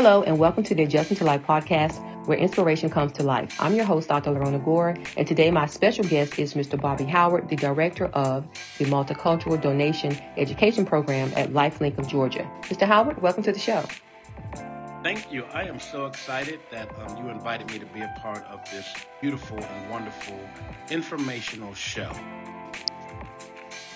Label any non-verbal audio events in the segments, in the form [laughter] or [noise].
Hello, and welcome to the Adjusting to Life podcast, where inspiration comes to life. I'm your host, Dr. Lorona Gore, and today my special guest is Mr. Bobby Howard, the director of the Multicultural Donation Education Program at LifeLink of Georgia. Mr. Howard, welcome to the show. Thank you. I am so excited that um, you invited me to be a part of this beautiful and wonderful informational show.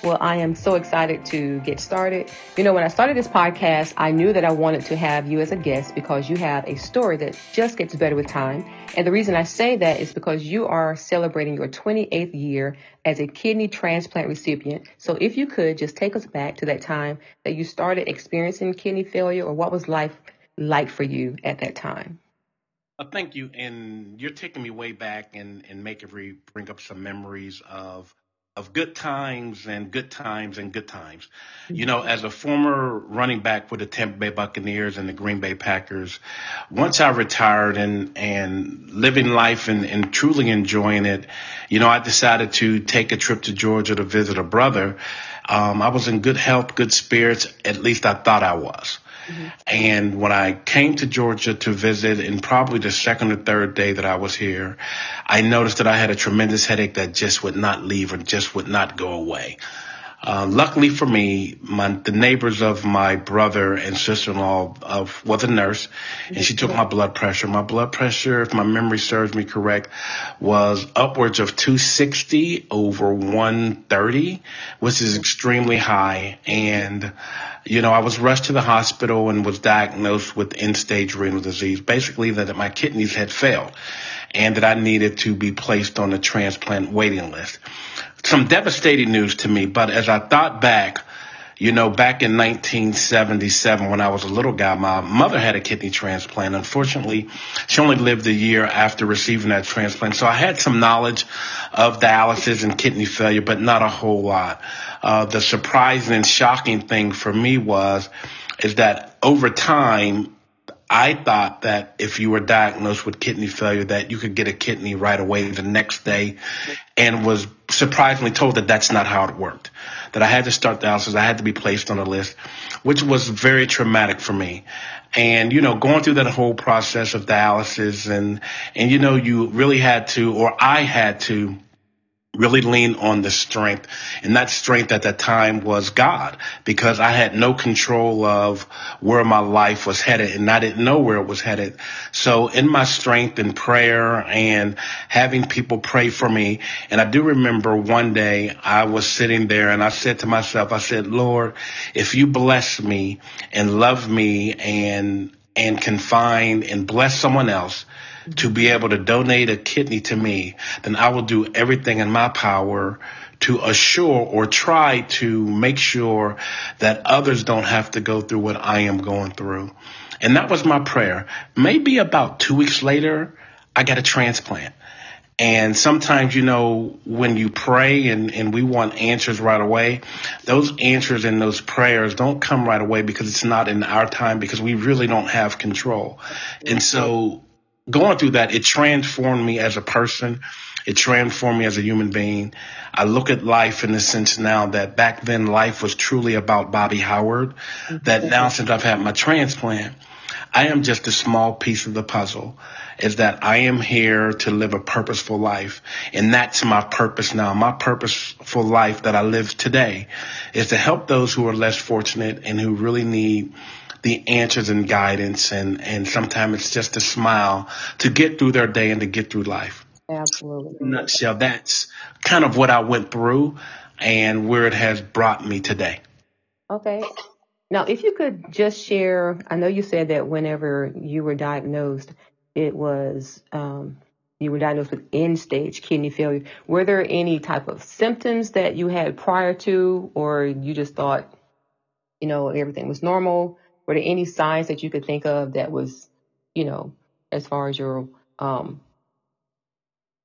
Well, I am so excited to get started. You know, when I started this podcast, I knew that I wanted to have you as a guest because you have a story that just gets better with time. And the reason I say that is because you are celebrating your 28th year as a kidney transplant recipient. So if you could just take us back to that time that you started experiencing kidney failure or what was life like for you at that time? Uh, thank you. And you're taking me way back and, and making me bring up some memories of of good times and good times and good times. You know, as a former running back for the Tampa Bay Buccaneers and the Green Bay Packers, once I retired and, and living life and, and truly enjoying it, you know, I decided to take a trip to Georgia to visit a brother. Um, I was in good health, good spirits. At least I thought I was. Mm-hmm. And when I came to Georgia to visit, and probably the second or third day that I was here, I noticed that I had a tremendous headache that just would not leave or just would not go away. Uh, luckily for me, my, the neighbors of my brother and sister-in-law of, was a nurse, and she took my blood pressure. My blood pressure, if my memory serves me correct, was upwards of 260 over 130, which is extremely high. And you know, I was rushed to the hospital and was diagnosed with end-stage renal disease. Basically, that my kidneys had failed, and that I needed to be placed on the transplant waiting list some devastating news to me. But as I thought back, you know, back in 1977, when I was a little guy, my mother had a kidney transplant. Unfortunately, she only lived a year after receiving that transplant. So I had some knowledge of dialysis and kidney failure, but not a whole lot. Uh, the surprising and shocking thing for me was, is that over time, I thought that if you were diagnosed with kidney failure, that you could get a kidney right away the next day, and was surprisingly told that that's not how it worked. That I had to start dialysis, I had to be placed on a list, which was very traumatic for me. And you know, going through that whole process of dialysis, and and you know, you really had to, or I had to really lean on the strength. And that strength at that time was God because I had no control of where my life was headed and I didn't know where it was headed. So in my strength and prayer and having people pray for me. And I do remember one day I was sitting there and I said to myself, I said, Lord, if you bless me and love me and and confine and bless someone else, to be able to donate a kidney to me, then I will do everything in my power to assure or try to make sure that others don't have to go through what I am going through. And that was my prayer. Maybe about two weeks later, I got a transplant. And sometimes, you know, when you pray and, and we want answers right away, those answers and those prayers don't come right away because it's not in our time because we really don't have control. And so going through that, it transformed me as a person. It transformed me as a human being. I look at life in the sense now that back then life was truly about Bobby Howard. Mm-hmm. That now since I've had my transplant, I am just a small piece of the puzzle is that I am here to live a purposeful life. And that's my purpose now. My purposeful life that I live today is to help those who are less fortunate and who really need the answers and guidance and and sometimes it's just a smile to get through their day and to get through life. Absolutely. In a nutshell, that's kind of what I went through and where it has brought me today. Okay. Now, if you could just share, I know you said that whenever you were diagnosed, it was um, you were diagnosed with end stage kidney failure. Were there any type of symptoms that you had prior to, or you just thought, you know, everything was normal? Were there any signs that you could think of that was, you know, as far as your, um,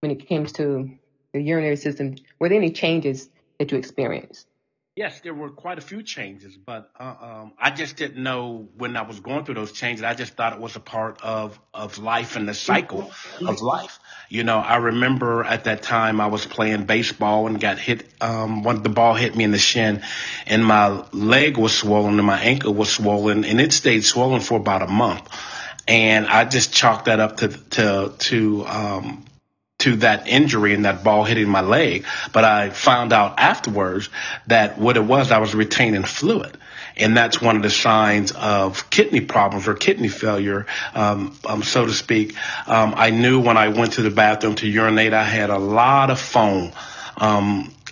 when it comes to the urinary system, were there any changes that you experienced? Yes, there were quite a few changes, but uh, um, I just didn't know when I was going through those changes. I just thought it was a part of of life and the cycle of life. You know, I remember at that time I was playing baseball and got hit. Um, the ball hit me in the shin, and my leg was swollen and my ankle was swollen, and it stayed swollen for about a month. and I just chalked that up to to to um, to that injury and that ball hitting my leg. But I found out afterwards that what it was, I was retaining fluid. And that's one of the signs of kidney problems or kidney failure, um, um, so to speak. Um, I knew when I went to the bathroom to urinate, I had a lot of foam.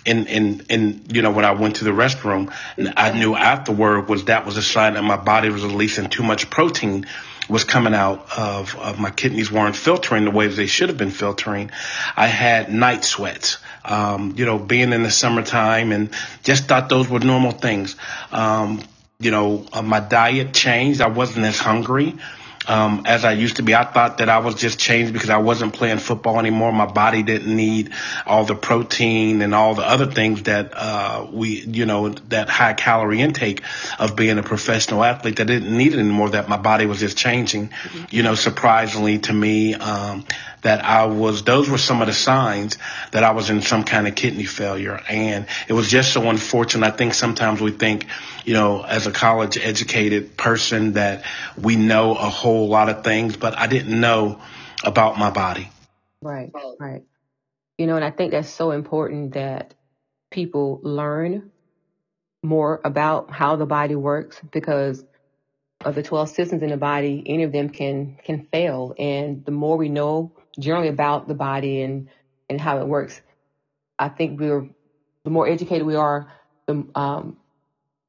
In, in, in, you know, when I went to the restroom, and I knew afterward was that was a sign that my body was releasing too much protein was coming out of, of my kidneys weren't filtering the way they should have been filtering. I had night sweats, um, you know, being in the summertime and just thought those were normal things. Um, you know, uh, my diet changed. I wasn't as hungry um, as I used to be. I thought that I was just changed because I wasn't playing football anymore. My body didn't need all the protein and all the other things that uh, we, you know, that high calorie intake of being a professional athlete. That didn't need it anymore. That my body was just changing. Mm-hmm. You know, surprisingly to me, um, that I was, those were some of the signs that I was in some kind of kidney failure. And it was just so unfortunate. I think sometimes we think, you know, as a college educated person that we know a whole lot of things, but I didn't know about my body. Right, right. You know, and I think that's so important that people learn more about how the body works because of the 12 systems in the body, any of them can can fail. And the more we know generally about the body and, and how it works, I think we're, the more educated we are, the, um,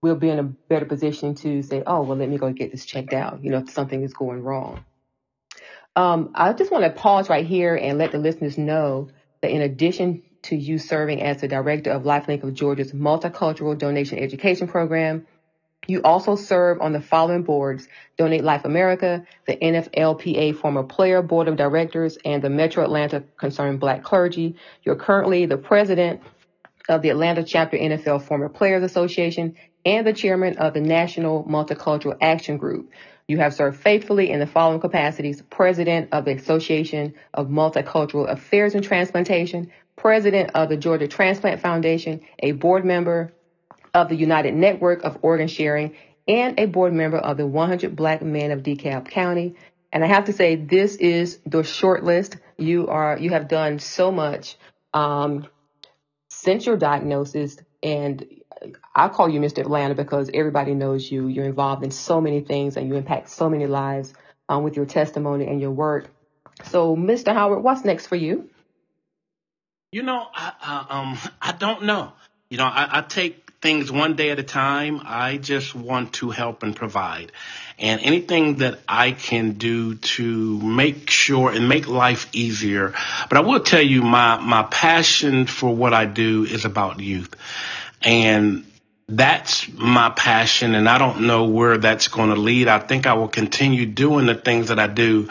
we'll be in a better position to say, oh, well, let me go get this checked out, you know, if something is going wrong. Um, I just want to pause right here and let the listeners know that in addition to you serving as the director of LifeLink of Georgia's multicultural donation education program, you also serve on the following boards Donate Life America, the NFLPA Former Player Board of Directors, and the Metro Atlanta Concerned Black Clergy. You're currently the president of the Atlanta Chapter NFL Former Players Association and the chairman of the National Multicultural Action Group. You have served faithfully in the following capacities president of the Association of Multicultural Affairs and Transplantation, president of the Georgia Transplant Foundation, a board member of the United Network of Organ Sharing and a board member of the 100 Black Men of DeKalb County. And I have to say, this is the short list. You are, you have done so much um, since your diagnosis, and I call you Mr. Atlanta because everybody knows you. You're involved in so many things, and you impact so many lives um, with your testimony and your work. So, Mr. Howard, what's next for you? You know, I, I um I don't know. You know, I, I take things one day at a time. I just want to help and provide. And anything that I can do to make sure and make life easier. But I will tell you my, my passion for what I do is about youth. And that's my passion and I don't know where that's going to lead. I think I will continue doing the things that I do.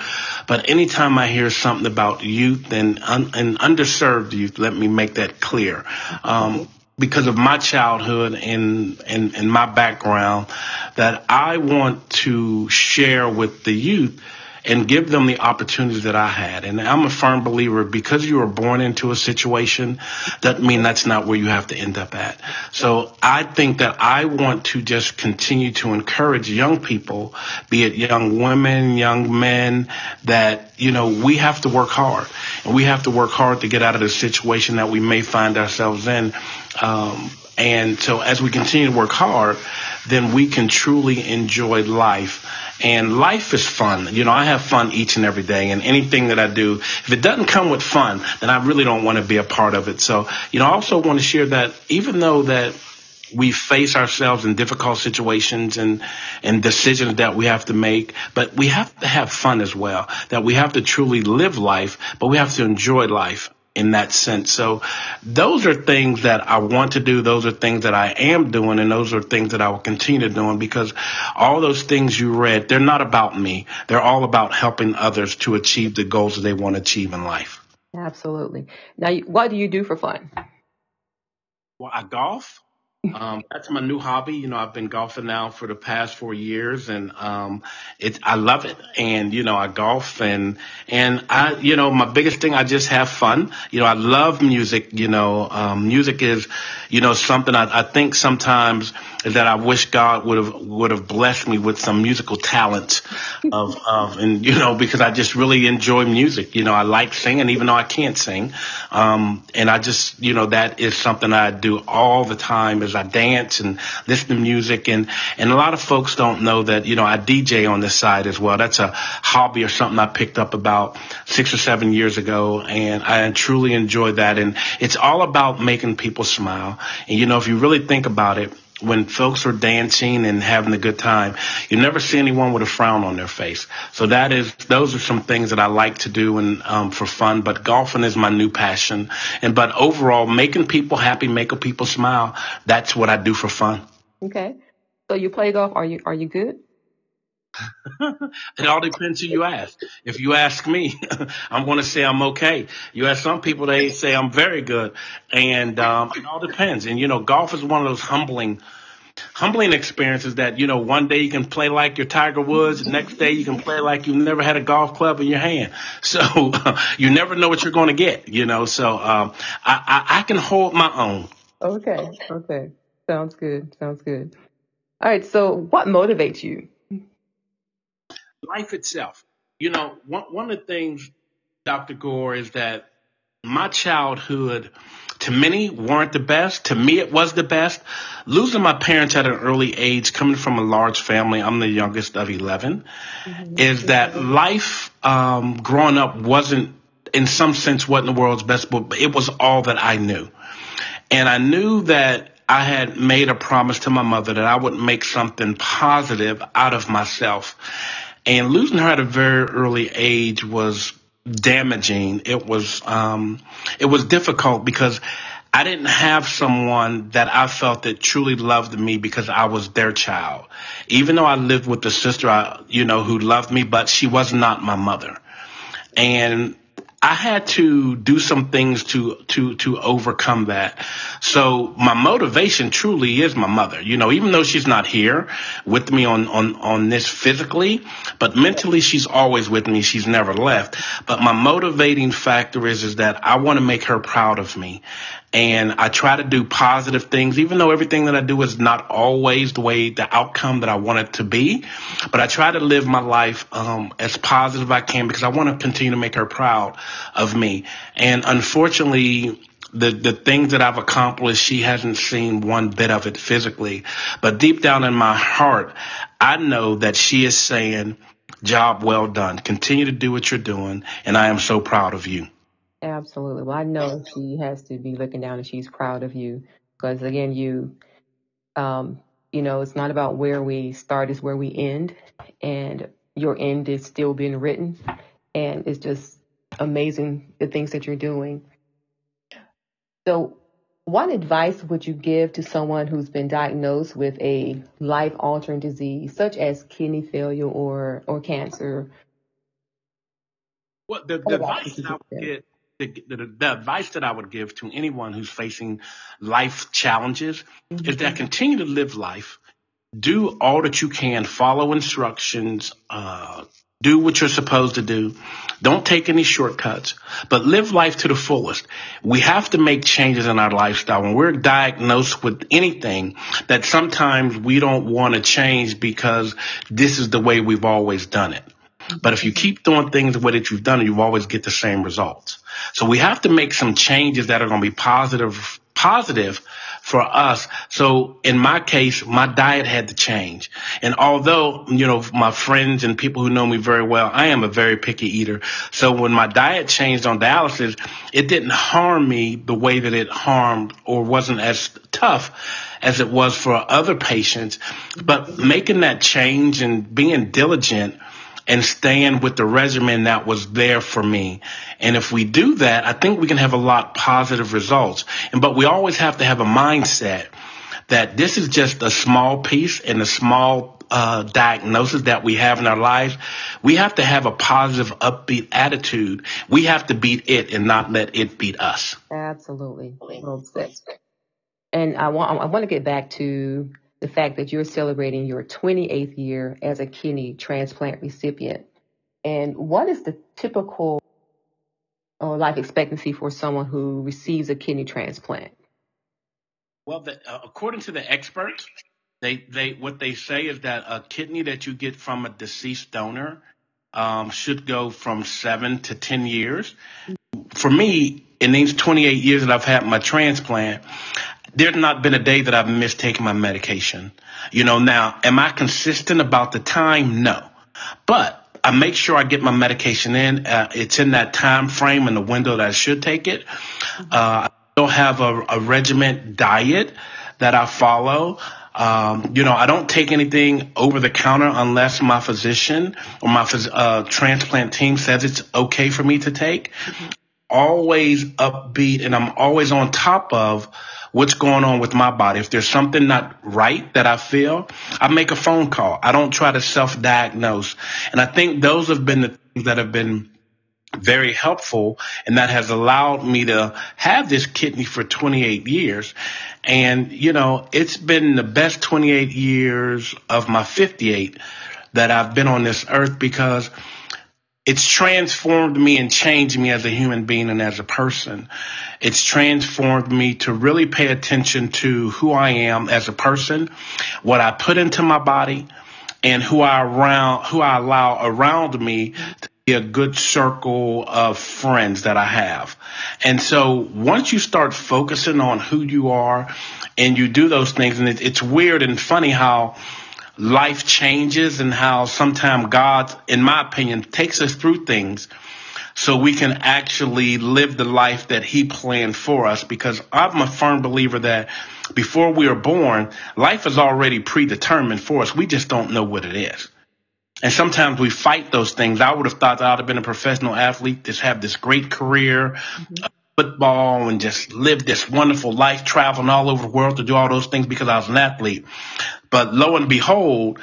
But anytime I hear something about youth and, un- and underserved youth, let me make that clear. Um, because of my childhood and, and, and my background that I want to share with the youth and give them the opportunities that I had. And I'm a firm believer because you were born into a situation, that mean that's not where you have to end up at. So I think that I want to just continue to encourage young people, be it young women, young men, that, you know, we have to work hard and we have to work hard to get out of the situation that we may find ourselves in. Um, and so as we continue to work hard, then we can truly enjoy life. And life is fun. You know, I have fun each and every day and anything that I do, if it doesn't come with fun, then I really don't want to be a part of it. So, you know, I also want to share that even though that we face ourselves in difficult situations and, and decisions that we have to make, but we have to have fun as well, that we have to truly live life, but we have to enjoy life in that sense. So those are things that I want to do. Those are things that I am doing and those are things that I will continue doing because all those things you read, they're not about me. They're all about helping others to achieve the goals that they want to achieve in life. Absolutely. Now, what do you do for fun? Well, I golf. Um, that's my new hobby. You know, I've been golfing now for the past four years and, um, it, I love it. And, you know, I golf and, and I, you know, my biggest thing, I just have fun. You know, I love music. You know, um, music is, you know, something I, I think sometimes that I wish God would have would have blessed me with some musical talent of of and you know because I just really enjoy music. You know, I like singing even though I can't sing, um, and I just you know that is something I do all the time as I dance and listen to music and and a lot of folks don't know that you know I DJ on this side as well. That's a hobby or something I picked up about six or seven years ago, and I truly enjoy that. And it's all about making people smile. And you know, if you really think about it, when folks are dancing and having a good time, you never see anyone with a frown on their face. So that is, those are some things that I like to do and um, for fun. But golfing is my new passion. And but overall, making people happy, making people smile, that's what I do for fun. Okay. So you play golf? Are you are you good? It all depends who you ask. If you ask me, [laughs] I'm going to say I'm okay. You ask some people, they say I'm very good, and um, it all depends. And you know, golf is one of those humbling, humbling experiences that you know one day you can play like your Tiger Woods, next day you can play like you've never had a golf club in your hand. [laughs] So [laughs] you never know what you're going to get. You know, so um, I, I I can hold my own. Okay. Okay. Sounds good. Sounds good. All right. So what motivates you? Life itself. You know, one, one of the things, Dr. Gore, is that my childhood, to many, weren't the best. To me, it was the best. Losing my parents at an early age, coming from a large family, I'm the youngest of 11, mm-hmm. is that life um, growing up wasn't, in some sense, wasn't the world's best, but it was all that I knew. And I knew that I had made a promise to my mother that I would make something positive out of myself. And losing her at a very early age was damaging. It was um, it was difficult because I didn't have someone that I felt that truly loved me because I was their child. Even though I lived with a sister, I, you know, who loved me, but she was not my mother. And I had to do some things to to to overcome that. So my motivation truly is my mother. You know, even though she's not here with me on on on this physically, but mentally she's always with me. She's never left. But my motivating factor is is that I want to make her proud of me and I try to do positive things, even though everything that I do is not always the way the outcome that I want it to be. But I try to live my life um, as positive as I can because I want to continue to make her proud of me. And unfortunately, the the things that I've accomplished, she hasn't seen one bit of it physically. But deep down in my heart, I know that she is saying, "Job well done. Continue to do what you're doing, and I am so proud of you." Absolutely. Well, I know she has to be looking down and she's proud of you because again, you, um, you know, it's not about where we start, it's where we end, and your end is still being written, and it's just amazing the things that you're doing. So, what advice would you give to someone who's been diagnosed with a life-altering disease such as kidney failure or or cancer? Well, the, the advice I would get the, the, the, advice that I would give to anyone who's facing life challenges mm-hmm. is that mm-hmm. continue to live life, do all that you can, follow instructions, uh, do what you're supposed to do. Don't take any shortcuts, but live life to the fullest. We have to make changes in our lifestyle. When we're diagnosed with anything that sometimes we don't want to change because this is the way we've always done it. But if you keep doing things the way that you've done you always get the same results. So we have to make some changes that are going to be positive, positive for us. So in my case, my diet had to change. And although, you know, my friends and people who know me very well, I am a very picky eater. So when my diet changed on dialysis, it didn't harm me the way that it harmed or wasn't as tough as it was for other patients. But making that change and being diligent and staying with the regimen that was there for me. And if we do that, I think we can have a lot positive results. And but we always have to have a mindset that this is just a small piece and a small uh, diagnosis that we have in our lives. We have to have a positive, upbeat attitude. We have to beat it and not let it beat us. Absolutely. And I want I want to get back to the fact that you're celebrating your 28th year as a kidney transplant recipient. And what is the typical uh, life expectancy for someone who receives a kidney transplant? Well, the, uh, according to the experts, They they what they say is that a kidney that you get from a deceased donor um, should go from seven to ten years. For me, in these 28 years that I've had my transplant, there's not been a day that I've missed taking my medication. You know, now, am I consistent about the time? No. But I make sure I get my medication in. Uh, it's in that time frame and the window that I should take it. Uh, I don't have a, a regiment diet that I follow. Um, you know, I don't take anything over the counter unless my physician or my uh, transplant team says it's okay for me to take. Mm-hmm. Always upbeat and I'm always on top of what's going on with my body. If there's something not right that I feel, I make a phone call. I don't try to self diagnose. And I think those have been the things that have been very helpful and that has allowed me to have this kidney for 28 years. And, you know, it's been the best 28 years of my 58 that I've been on this earth because it's transformed me and changed me as a human being and as a person. It's transformed me to really pay attention to who I am as a person, what I put into my body, and who I around who I allow around me to be a good circle of friends that I have. And so once you start focusing on who you are and you do those things, and it, it's weird and funny how life changes and how sometimes God, in my opinion, takes us through things so we can actually live the life that he planned for us because I'm a firm believer that before we are born, life is already predetermined for us. We just don't know what it is. And sometimes we fight those things. I would have thought that I'd have been a professional athlete, just have this great career, mm-hmm. football, and just live this wonderful life, traveling all over the world to do all those things because I was an athlete. But lo and behold,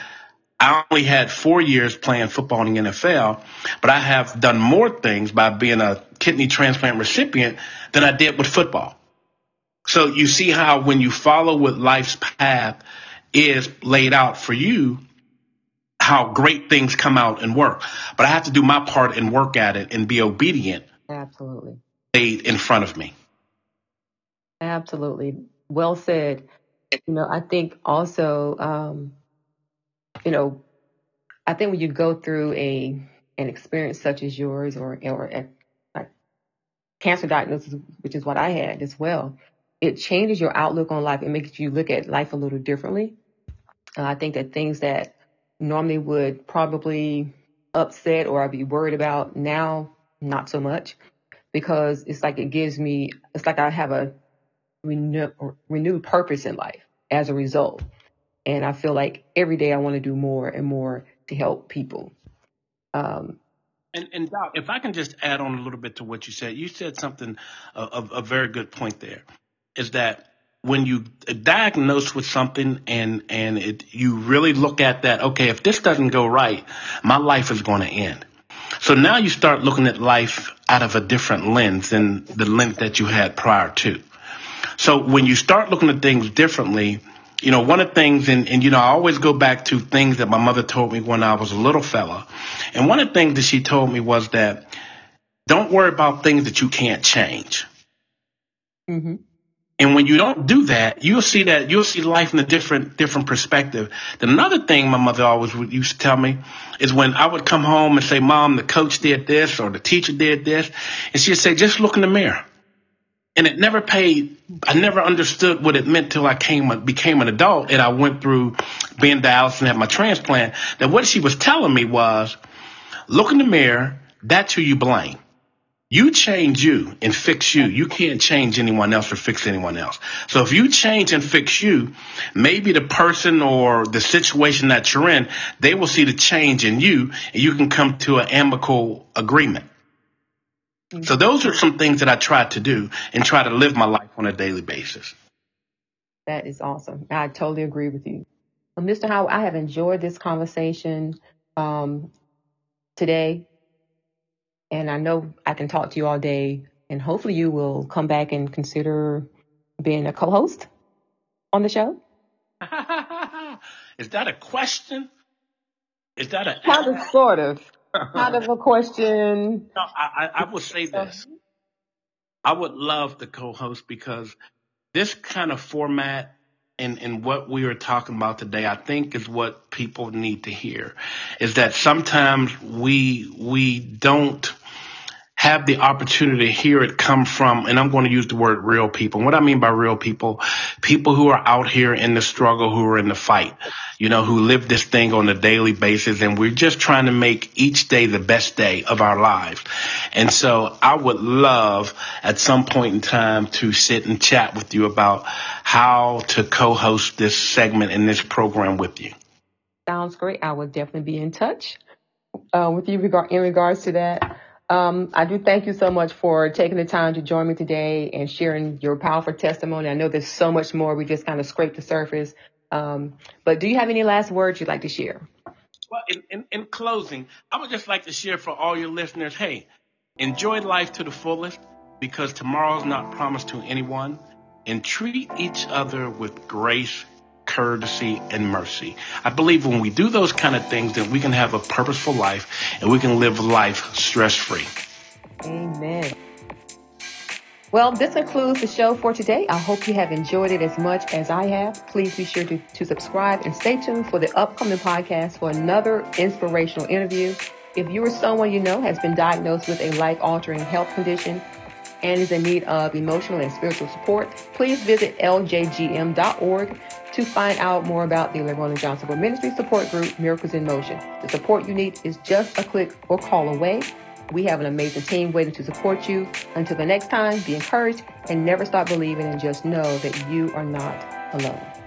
I only had four years playing football in the NFL, but I have done more things by being a kidney transplant recipient than I did with football. So you see how when you follow what life's path is laid out for you, how great things come out and work. But I have to do my part and work at it and be obedient. Absolutely. Laid in front of me. Absolutely. Well said. You know, I think also, um, you know, I think when you go through a an experience such as yours, or or a, a cancer diagnosis, which is what I had as well, it changes your outlook on life. It makes you look at life a little differently. Uh, I think that things that normally would probably upset or I'd be worried about now, not so much, because it's like it gives me, it's like I have a renew, renewed purpose in life as a result. And I feel like every day I want to do more and more to help people. Um, and, and Doc, if I can just add on a little bit to what you said, you said something, a, a very good point there, is that when you diagnose with something and and it, you really look at that, okay, if this doesn't go right, my life is going to end. So now you start looking at life out of a different lens than the lens that you had prior to. So when you start looking at things differently, you know, one of the things, and, and, you know, I always go back to things that my mother told me when I was a little fella. And one of the things that she told me was that don't worry about things that you can't change. Mm-hmm. And when you don't do that, you'll see that you'll see life in a different different perspective. Then another thing my mother always would used to tell me is when I would come home and say, "Mom, the coach did this or the teacher did this," and she'd say, "Just look in the mirror." And it never paid. I never understood what it meant till I came became an adult and I went through being dialysis and had my transplant. That what she was telling me was, look in the mirror. That's who you blame. You change you and fix you. You can't change anyone else or fix anyone else. So if you change and fix you, maybe the person or the situation that you're in, they will see the change in you and you can come to an amicable agreement. So those are some things that I try to do and try to live my life on a daily basis. That is awesome. I totally agree with you. Well, Mr. Howard, I have enjoyed this conversation um, today, and I know I can talk to you all day, and hopefully you will come back and consider being a co-host on the show. [laughs] is that a question? Is that a kind of sort of? Kind of a question. No, I, I will say this. I would love to co-host because this kind of format and, and what we are talking about today, I think is what people need to hear is that sometimes we, we don't have the opportunity to hear it come from, and I'm going to use the word real people. What I mean by real people, people who are out here in the struggle, who are in the fight, you know, who live this thing on a daily basis. And we're just trying to make each day the best day of our lives. And so I would love at some point in time to sit and chat with you about how to co-host this segment in this program with you. Sounds great. I will definitely be in touch uh, with you regard in regards to that. Um, I do thank you so much for taking the time to join me today and sharing your powerful testimony. I know there's so much more. We just kind of scraped the surface. Um, but do you have any last words you'd like to share? Well, in, in, in closing, I would just like to share for all your listeners, hey, enjoy life to the fullest because tomorrow's not promised to anyone and treat each other with grace courtesy, and mercy. I believe when we do those kind of things, then we can have a purposeful life and we can live life stress free. Amen. Well, this concludes the show for today. I hope you have enjoyed it as much as I have. Please be sure to, to subscribe and stay tuned for the upcoming podcast for another inspirational interview. If you or someone you know has been diagnosed with a life altering health condition, and is in need of emotional and spiritual support, please visit ljgm.org to find out more about the LaRona Johnsonville Ministry Support Group, Miracles in Motion. The support you need is just a click or call away. We have an amazing team waiting to support you. Until the next time, be encouraged and never stop believing and just know that you are not alone.